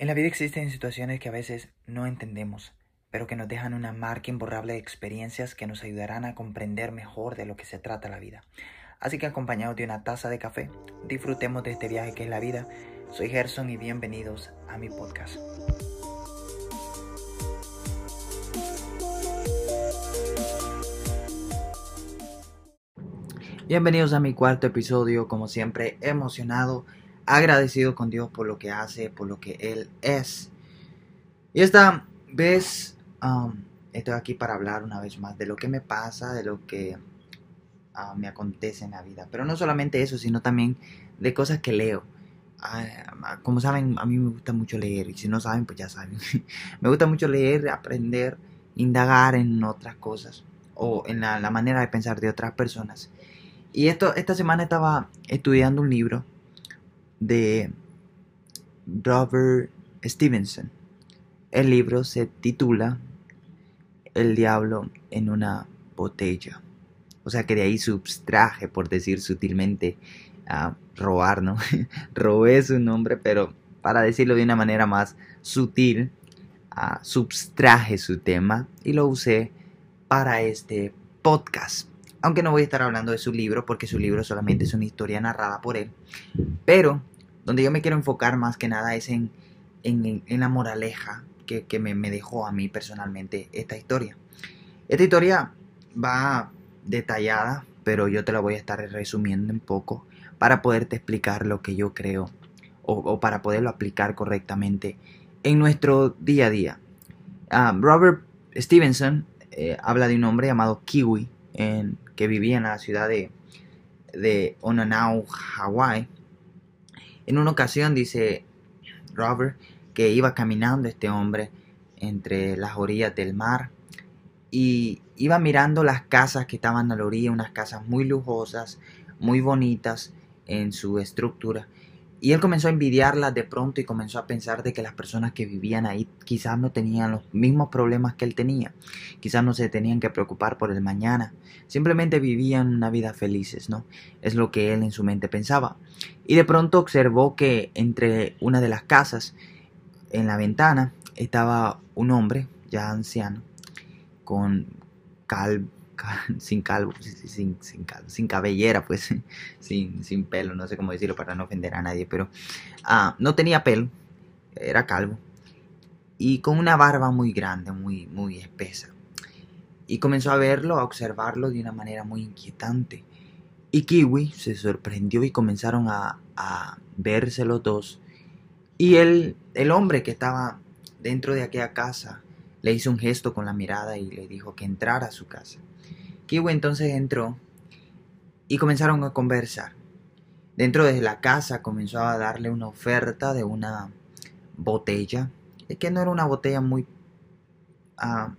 En la vida existen situaciones que a veces no entendemos, pero que nos dejan una marca imborrable de experiencias que nos ayudarán a comprender mejor de lo que se trata la vida. Así que acompañados de una taza de café, disfrutemos de este viaje que es la vida. Soy Gerson y bienvenidos a mi podcast. Bienvenidos a mi cuarto episodio, como siempre, emocionado agradecido con Dios por lo que hace, por lo que Él es. Y esta vez um, estoy aquí para hablar una vez más de lo que me pasa, de lo que uh, me acontece en la vida. Pero no solamente eso, sino también de cosas que leo. Ah, como saben, a mí me gusta mucho leer. Y si no saben, pues ya saben. me gusta mucho leer, aprender, indagar en otras cosas. O en la, la manera de pensar de otras personas. Y esto, esta semana estaba estudiando un libro de Robert Stevenson. El libro se titula El diablo en una botella. O sea que de ahí substraje, por decir sutilmente, a robar, ¿no? Robé su nombre, pero para decirlo de una manera más sutil, substraje su tema y lo usé para este podcast. Aunque no voy a estar hablando de su libro porque su libro solamente es una historia narrada por él. Pero donde yo me quiero enfocar más que nada es en, en, la moraleja que, que me, dejó a mí personalmente esta historia. Esta historia va detallada, pero yo te la voy a estar resumiendo un poco para poderte explicar lo que yo creo o, para poderlo aplicar correctamente en nuestro día a día. Ah, Robert Stevenson eh, habla de un hombre llamado Kiwi que vivía en la ciudad de, de Onanau, Hawái. En una ocasión dice Robert que iba caminando este hombre entre las orillas del mar y iba mirando las casas que estaban a la orilla, unas casas muy lujosas, muy bonitas en su estructura. Y él comenzó a envidiarlas de pronto y comenzó a pensar de que las personas que vivían ahí quizás no tenían los mismos problemas que él tenía. Quizás no se tenían que preocupar por el mañana. Simplemente vivían una vida felices, ¿no? Es lo que él en su mente pensaba. Y de pronto observó que entre una de las casas, en la ventana, estaba un hombre ya anciano, con cal sin calvo, sin, sin, sin cabellera, pues, sin, sin pelo, no sé cómo decirlo para no ofender a nadie, pero ah, no tenía pelo, era calvo, y con una barba muy grande, muy, muy espesa. Y comenzó a verlo, a observarlo de una manera muy inquietante. Y Kiwi se sorprendió y comenzaron a, a verse los dos. Y el, el hombre que estaba dentro de aquella casa le hizo un gesto con la mirada y le dijo que entrara a su casa. Kiwi entonces entró y comenzaron a conversar. Dentro de la casa comenzó a darle una oferta de una botella, que no era una botella muy... Ah,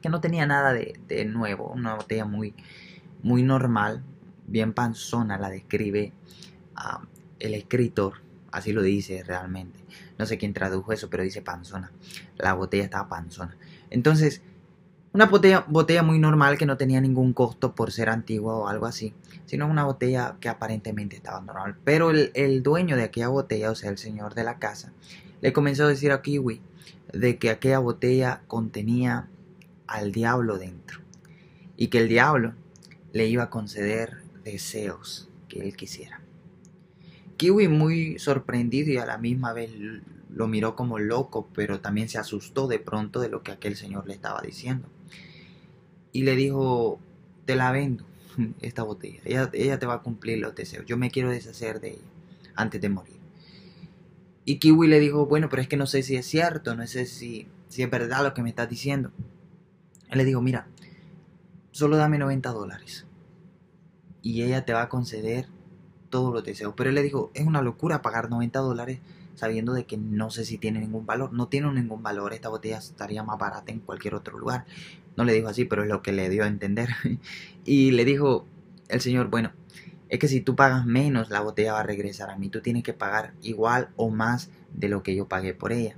que no tenía nada de, nuevo, una botella muy, muy normal, bien panzona, la describe ah, el escritor, así lo dice realmente. No sé quién tradujo eso, pero dice panzona. La botella estaba panzona. Entonces, una botella, botella muy normal que no tenía ningún costo por ser antigua o algo así, sino una botella que aparentemente estaba normal. Pero el, dueño de aquella botella, o sea, el señor de la casa, le comenzó a decir a Kiwi de que aquella botella contenía al diablo dentro y que el diablo le iba a conceder deseos que él quisiera. Kiwi muy sorprendido y a la misma vez lo miró como loco, pero también se asustó de pronto de lo que aquel señor le estaba diciendo y le dijo, te la vendo esta botella, ella, te va a cumplir los deseos, yo me quiero deshacer de ella antes de morir. Y Kiwi le dijo, bueno, pero es que no sé si es cierto, no sé si, si es verdad lo que me estás diciendo. Él le dijo, mira, solo dame 90 dólares y ella te va a conceder todos los deseos. Pero él le dijo, es una locura pagar 90 dólares sabiendo de que no sé si tiene ningún valor. No tiene ningún valor, esta botella estaría más barata en cualquier otro lugar. No le dijo así, pero es lo que le dio a entender. y le dijo el señor, bueno, es que si tú pagas menos, la botella va a regresar a mí. Tú tienes que pagar igual o más de lo que yo pagué por ella.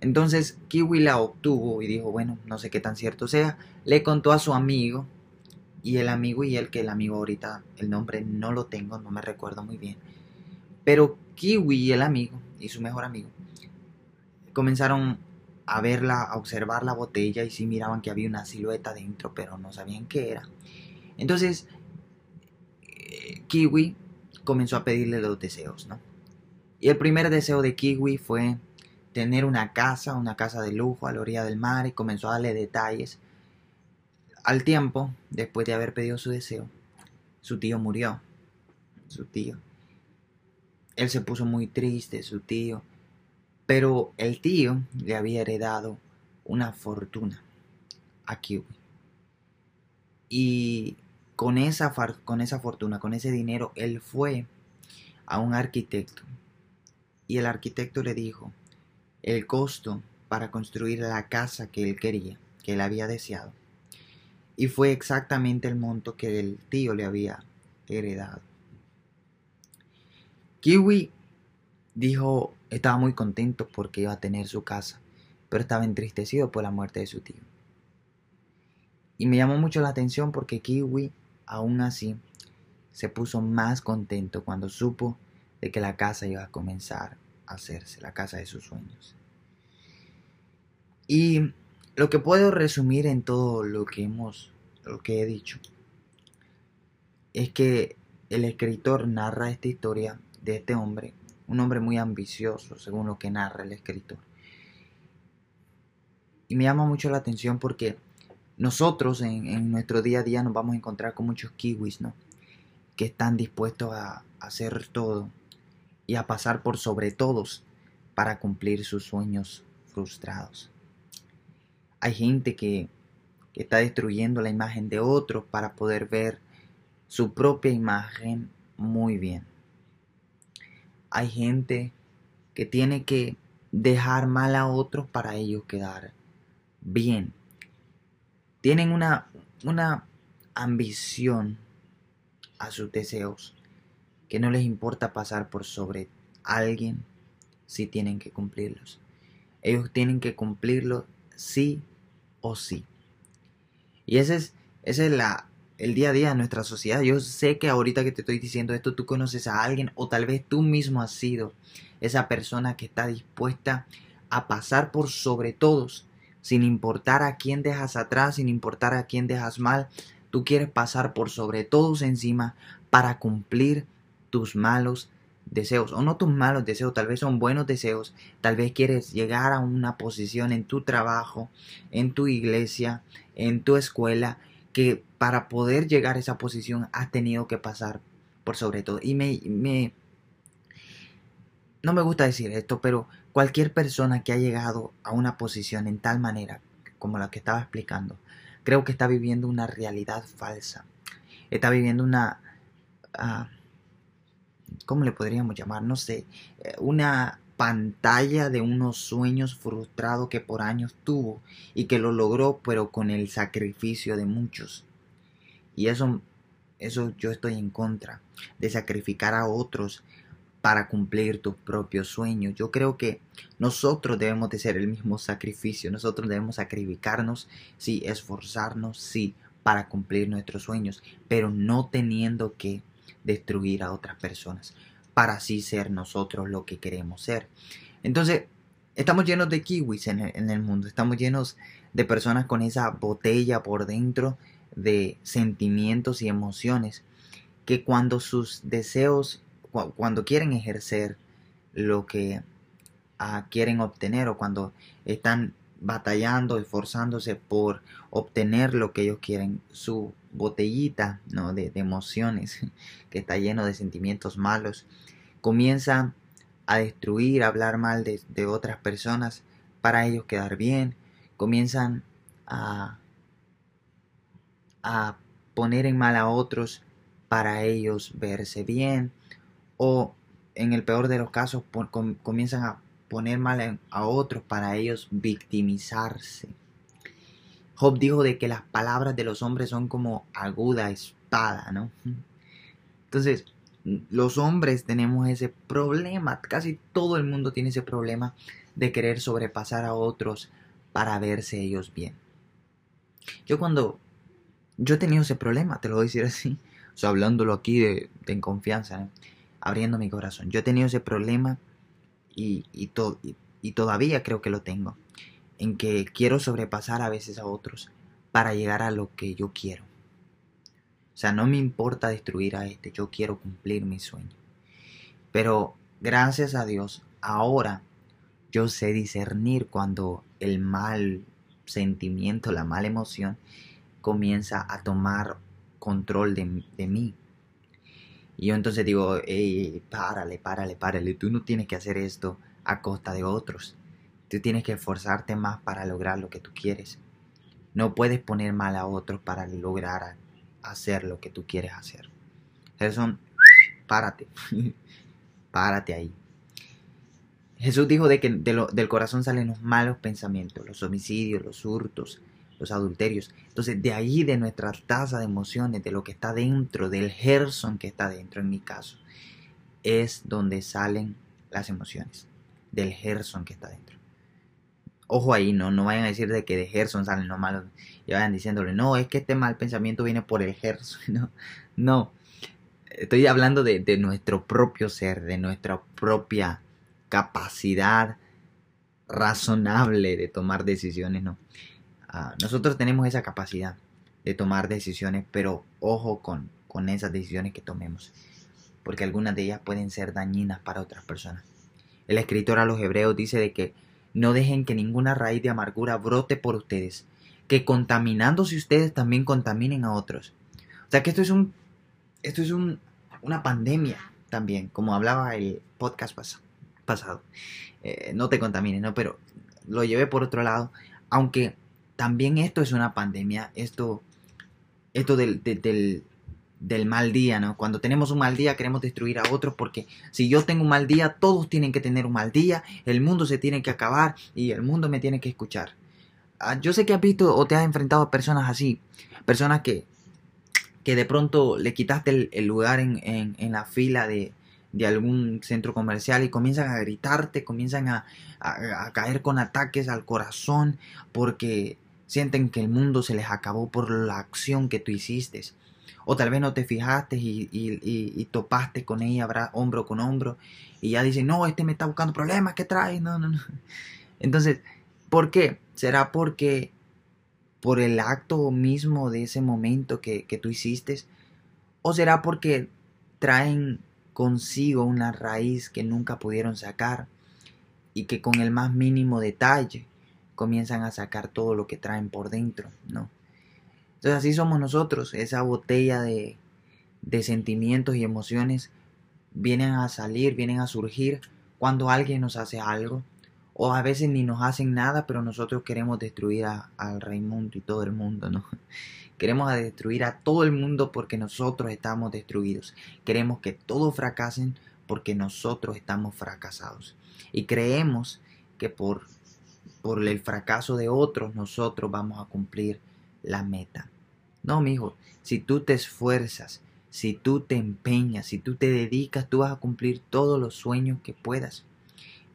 Entonces Kiwi la obtuvo y dijo, bueno, no sé qué tan cierto sea. Le contó a su amigo y el amigo y él, que el amigo ahorita, el nombre no lo tengo, no me recuerdo muy bien. Pero Kiwi y el amigo y su mejor amigo comenzaron a verla, a observar la botella y sí miraban que había una silueta dentro, pero no sabían qué era. Entonces, eh, Kiwi comenzó a pedirle los deseos, ¿no? Y el primer deseo de Kiwi fue tener una casa, una casa de lujo a la orilla del mar y comenzó a darle detalles. Al tiempo, después de haber pedido su deseo, su tío murió. Su tío. Él se puso muy triste, su tío. Pero el tío le había heredado una fortuna a Kiwi. Y con esa, con esa fortuna, con ese dinero, él fue a un arquitecto. Y el arquitecto le dijo, el costo para construir la casa que él quería, que él había deseado. Y fue exactamente el monto que el tío le había heredado. Kiwi dijo, estaba muy contento porque iba a tener su casa, pero estaba entristecido por la muerte de su tío. Y me llamó mucho la atención porque Kiwi, aún así, se puso más contento cuando supo de que la casa iba a comenzar hacerse, la casa de sus sueños. Y lo que puedo resumir en todo lo que hemos, lo que he dicho, es que el escritor narra esta historia de este hombre, un hombre muy ambicioso, según lo que narra el escritor. Y me llama mucho la atención porque nosotros en, nuestro día a día nos vamos a encontrar con muchos kiwis, ¿no? Que están dispuestos a hacer todo y a pasar por sobre todos para cumplir sus sueños frustrados. Hay gente que, está destruyendo la imagen de otros para poder ver su propia imagen muy bien. Hay gente que tiene que dejar mal a otros para ellos quedar bien. Tienen una, una ambición a sus deseos que no les importa pasar por sobre alguien si tienen que cumplirlos. Ellos tienen que cumplirlo sí o sí. Y ese es, ese es la, el día a día de nuestra sociedad. Yo sé que ahorita que te estoy diciendo esto, tú conoces a alguien o tal vez tú mismo has sido esa persona que está dispuesta a pasar por sobre todos, sin importar a quién dejas atrás, sin importar a quién dejas mal. Tú quieres pasar por sobre todos encima para cumplir tus malos deseos, o no tus malos deseos, tal vez son buenos deseos, tal vez quieres llegar a una posición en tu trabajo, en tu iglesia, en tu escuela, que para poder llegar a esa posición has tenido que pasar por sobre todo. Y me, me no me gusta decir esto, pero cualquier persona que ha llegado a una posición en tal manera como la que estaba explicando, creo que está viviendo una realidad falsa. Está viviendo una... Ah, ¿cómo le podríamos llamar? No sé, eh, una pantalla de unos sueños frustrados que por años tuvo y que lo logró pero con el sacrificio de muchos. Y eso, eso yo estoy en contra de sacrificar a otros para cumplir tus propios sueños. Yo creo que nosotros debemos de ser el mismo sacrificio, nosotros debemos sacrificarnos, sí, esforzarnos, sí, para cumplir nuestros sueños, pero no teniendo que destruir a otras personas para así ser nosotros lo que queremos ser. Entonces, estamos llenos de kiwis en el, mundo, estamos llenos de personas con esa botella por dentro de sentimientos y emociones que cuando sus deseos, cuando quieren ejercer lo que ah, quieren obtener o cuando están batallando, esforzándose por obtener lo que ellos quieren, su botellita ¿no? de, emociones que está lleno de sentimientos malos, comienza a destruir, a hablar mal de, otras personas para ellos quedar bien, comienzan a, a poner en mal a otros para ellos verse bien o en el peor de los casos comienzan a poner mal a otros para ellos victimizarse. Job dijo de que las palabras de los hombres son como aguda espada, ¿no? Entonces, los hombres tenemos ese problema, casi todo el mundo tiene ese problema de querer sobrepasar a otros para verse ellos bien. Yo cuando yo he tenido ese problema, te lo voy a decir así, o sea, hablándolo aquí de, en confianza, abriendo mi corazón. Yo he tenido ese problema y, y, y todavía creo que lo tengo, en que quiero sobrepasar a veces a otros para llegar a lo que yo quiero. O sea, no me importa destruir a este, yo quiero cumplir mi sueño. Pero gracias a Dios, ahora yo sé discernir cuando el mal sentimiento, la mala emoción comienza a tomar control de, mí. Y yo entonces digo, hey, párale, párale, párale, tú no tienes que hacer esto a costa de otros. Tú tienes que esforzarte más para lograr lo que tú quieres. No puedes poner mal a otros para lograr hacer lo que tú quieres hacer. Gerson, párate, párate ahí. Jesús dijo de que del corazón salen los malos pensamientos, los homicidios, los hurtos, los adulterios. Entonces, de ahí, de nuestra taza de emociones, de lo que está dentro, del Gerson que está dentro, en mi caso, es donde salen las emociones, del Gerson que está dentro. Ojo ahí, no, no vayan a decir de que de Gerson salen los malos y vayan diciéndole, no, es que este mal pensamiento viene por el Gerson. No. Estoy hablando de, de nuestro propio ser, de nuestra propia capacidad razonable de tomar decisiones, ¿no? Ah, nosotros tenemos esa capacidad de tomar decisiones, pero ojo con, con esas decisiones que tomemos, porque algunas de ellas pueden ser dañinas para otras personas. El escritor a los hebreos dice de que no dejen que ninguna raíz de amargura brote por ustedes, que contaminándose ustedes también contaminen a otros. O sea que esto es un esto es un, una pandemia también, como hablaba el podcast pasado. Eh, no te contamines, ¿no? Pero lo llevé por otro lado, aunque también esto es una pandemia, esto, esto del, del, mal día, ¿no? Cuando tenemos un mal día queremos destruir a otros porque si yo tengo un mal día, todos tienen que tener un mal día, el mundo se tiene que acabar y el mundo me tiene que escuchar. Ah, yo sé que has visto o te has enfrentado a personas así, personas que, que de pronto le quitaste el, lugar en, en, la fila de, de algún centro comercial y comienzan a gritarte, comienzan a, a, caer con ataques al corazón porque sienten que el mundo se les acabó por la acción que tú hiciste. O tal vez no te fijaste y, topaste con ella hombro con hombro y ya dicen, no, este me está buscando problemas, ¿qué trae? No, no, no. Entonces, ¿por qué? ¿Será porque por el acto mismo de ese momento que, que tú hiciste? ¿O será porque traen consigo una raíz que nunca pudieron sacar y que con el más mínimo detalle comienzan a sacar todo lo que traen por dentro, ¿no? Entonces así somos nosotros, esa botella de, de sentimientos y emociones vienen a salir, vienen a surgir cuando alguien nos hace algo, o a veces ni nos hacen nada, pero nosotros queremos destruir al Raimundo y todo el mundo, ¿no? Queremos destruir a todo el mundo porque nosotros estamos destruidos. Queremos que todos fracasen porque nosotros estamos fracasados. Y creemos que por por el fracaso de otros nosotros vamos a cumplir la meta. No, mi hijo, si tú te esfuerzas, si tú te empeñas, si tú te dedicas, tú vas a cumplir todos los sueños que puedas.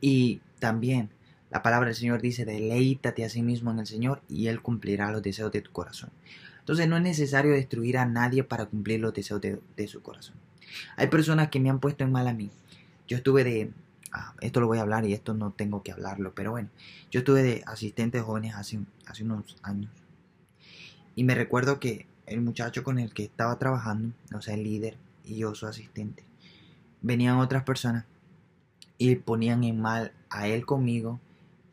Y también la palabra del Señor dice, deleítate a sí mismo en el Señor y Él cumplirá los deseos de tu corazón. Entonces no es necesario destruir a nadie para cumplir los deseos de, de su corazón. Hay personas que me han puesto en mal a mí. Yo estuve de, Ah, esto lo voy a hablar y esto no tengo que hablarlo, pero bueno, yo estuve de asistente jóvenes hace, hace unos años y me recuerdo que el muchacho con el que estaba trabajando, o sea, el líder y yo su asistente, venían otras personas y ponían en mal a él conmigo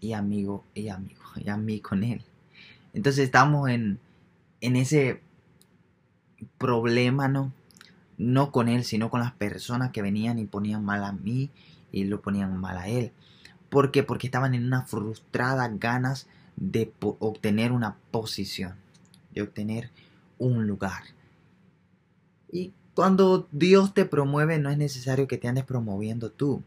y amigo y amigo y a mí con él. Entonces estamos en, en ese problema, ¿no? No con él, sino con las personas que venían y ponían mal a mí y lo ponían mal a él. ¿Por qué? Porque estaban en una frustrada ganas de obtener una posición, de obtener un lugar. Y cuando Dios te promueve no es necesario que te andes promoviendo tú.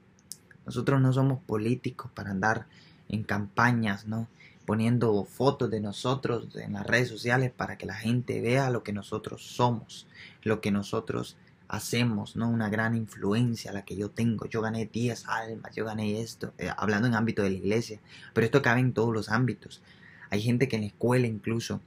Nosotros no somos políticos para andar en campañas, ¿no? Poniendo fotos de nosotros en las redes sociales para que la gente vea lo que nosotros somos, lo que nosotros hacemos, ¿no? Una gran influencia la que yo tengo. Yo gané 10 almas, yo gané esto, eh, hablando en ámbito de la iglesia, pero esto cabe en todos los ámbitos. Hay gente que en la escuela incluso,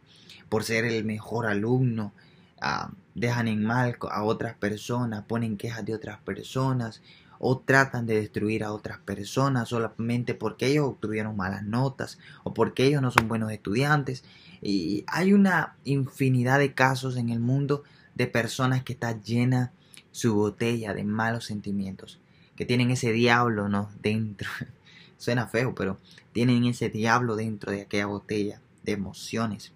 por ser el mejor alumno, ah, dejan en mal a otras personas, ponen quejas de otras personas, o tratan de destruir a otras personas solamente porque ellos obtuvieron malas notas o porque ellos no son buenos estudiantes. Y hay una infinidad de casos en el mundo de personas que está llena su botella de malos sentimientos, que tienen ese diablo ¿no? dentro. Suena feo, pero tienen ese diablo dentro de aquella botella de emociones.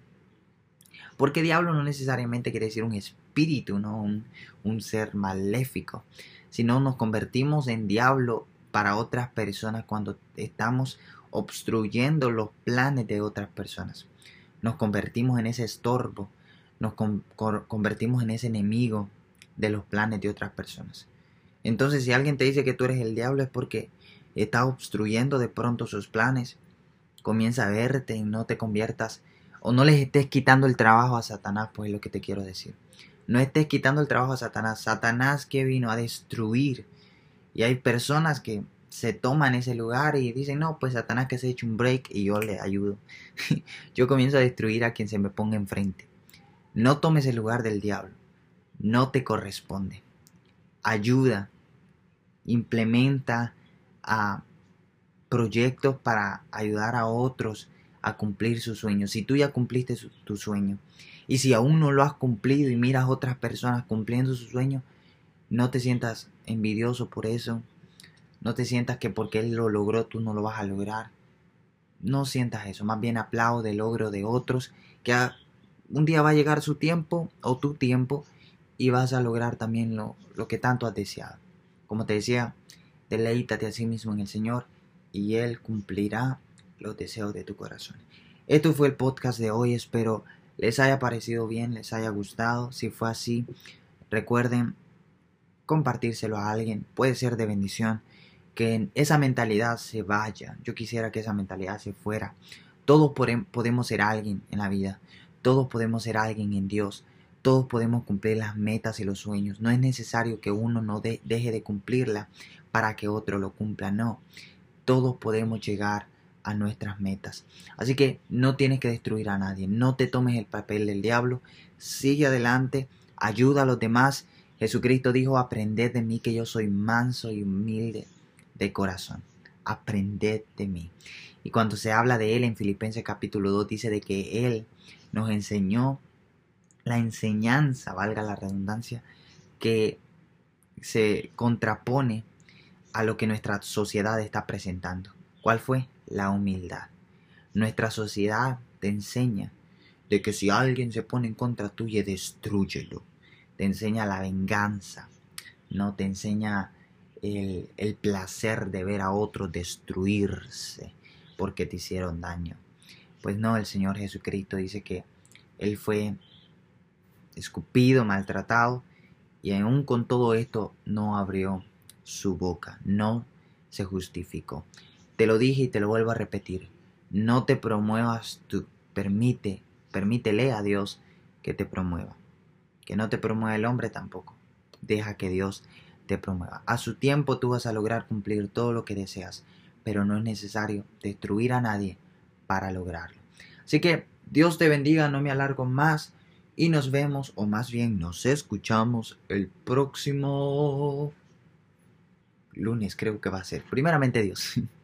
Porque diablo no necesariamente quiere decir un espíritu, ¿no? Un, un ser maléfico, sino nos convertimos en diablo para otras personas cuando estamos obstruyendo los planes de otras personas. Nos convertimos en ese estorbo, nos convertimos en ese enemigo de los planes de otras personas. Entonces, si alguien te dice que tú eres el diablo es porque está obstruyendo de pronto sus planes. Comienza a verte y no te conviertas o no les estés quitando el trabajo a Satanás, pues es lo que te quiero decir. No estés quitando el trabajo a Satanás. Satanás que vino a destruir. Y hay personas que se toman ese lugar y dicen, no, pues Satanás que se eche un break y yo le ayudo. yo comienzo a destruir a quien se me ponga enfrente. No tomes el lugar del diablo. No te corresponde. Ayuda. Implementa a proyectos para ayudar a otros a cumplir sus sueños. Si tú ya cumpliste tu sueño y si aún no lo has cumplido y miras a otras personas cumpliendo su sueño, no te sientas envidioso por eso. No te sientas que porque él lo logró tú no lo vas a lograr. No sientas eso, más bien aplaude el logro de otros, que un día va a llegar su tiempo o tu tiempo y vas a lograr también lo, lo que tanto has deseado. Como te decía, deleítate a sí mismo en el Señor y Él cumplirá los deseos de tu corazón. Esto fue el podcast de hoy, espero les haya parecido bien, les haya gustado. Si fue así, recuerden compartírselo a alguien, puede ser de bendición, que esa mentalidad se vaya. Yo quisiera que esa mentalidad se fuera. Todos podemos ser alguien en la vida, todos podemos ser alguien en Dios, todos podemos cumplir las metas y los sueños. No es necesario que uno no deje de cumplirla para que otro lo cumpla, no. Todos podemos llegar a nuestras metas. Así que no tienes que destruir a nadie, no te tomes el papel del diablo, sigue adelante, ayuda a los demás. Jesucristo dijo, aprended de mí que yo soy manso y humilde de corazón. Aprended de mí. Y cuando se habla de él en Filipenses capítulo 2 dice de que él nos enseñó la enseñanza, valga la redundancia, que se contrapone a lo que nuestra sociedad está presentando. ¿Cuál fue? la humildad. Nuestra sociedad te enseña de que si alguien se pone en contra tuya, destruyelo. Te enseña la venganza, no te enseña el, placer de ver a otros destruirse porque te hicieron daño. Pues no, el Señor Jesucristo dice que Él fue escupido, maltratado, y aún con todo esto no abrió su boca, no se justificó. Te lo dije y te lo vuelvo a repetir. No te promuevas tú. Permite, permítele a Dios que te promueva. Que no te promueva el hombre tampoco. Deja que Dios te promueva. A su tiempo tú vas a lograr cumplir todo lo que deseas, pero no es necesario destruir a nadie para lograrlo. Así que Dios te bendiga, no me alargo más y nos vemos, o más bien nos escuchamos el próximo lunes, creo que va a ser. Primeramente Dios.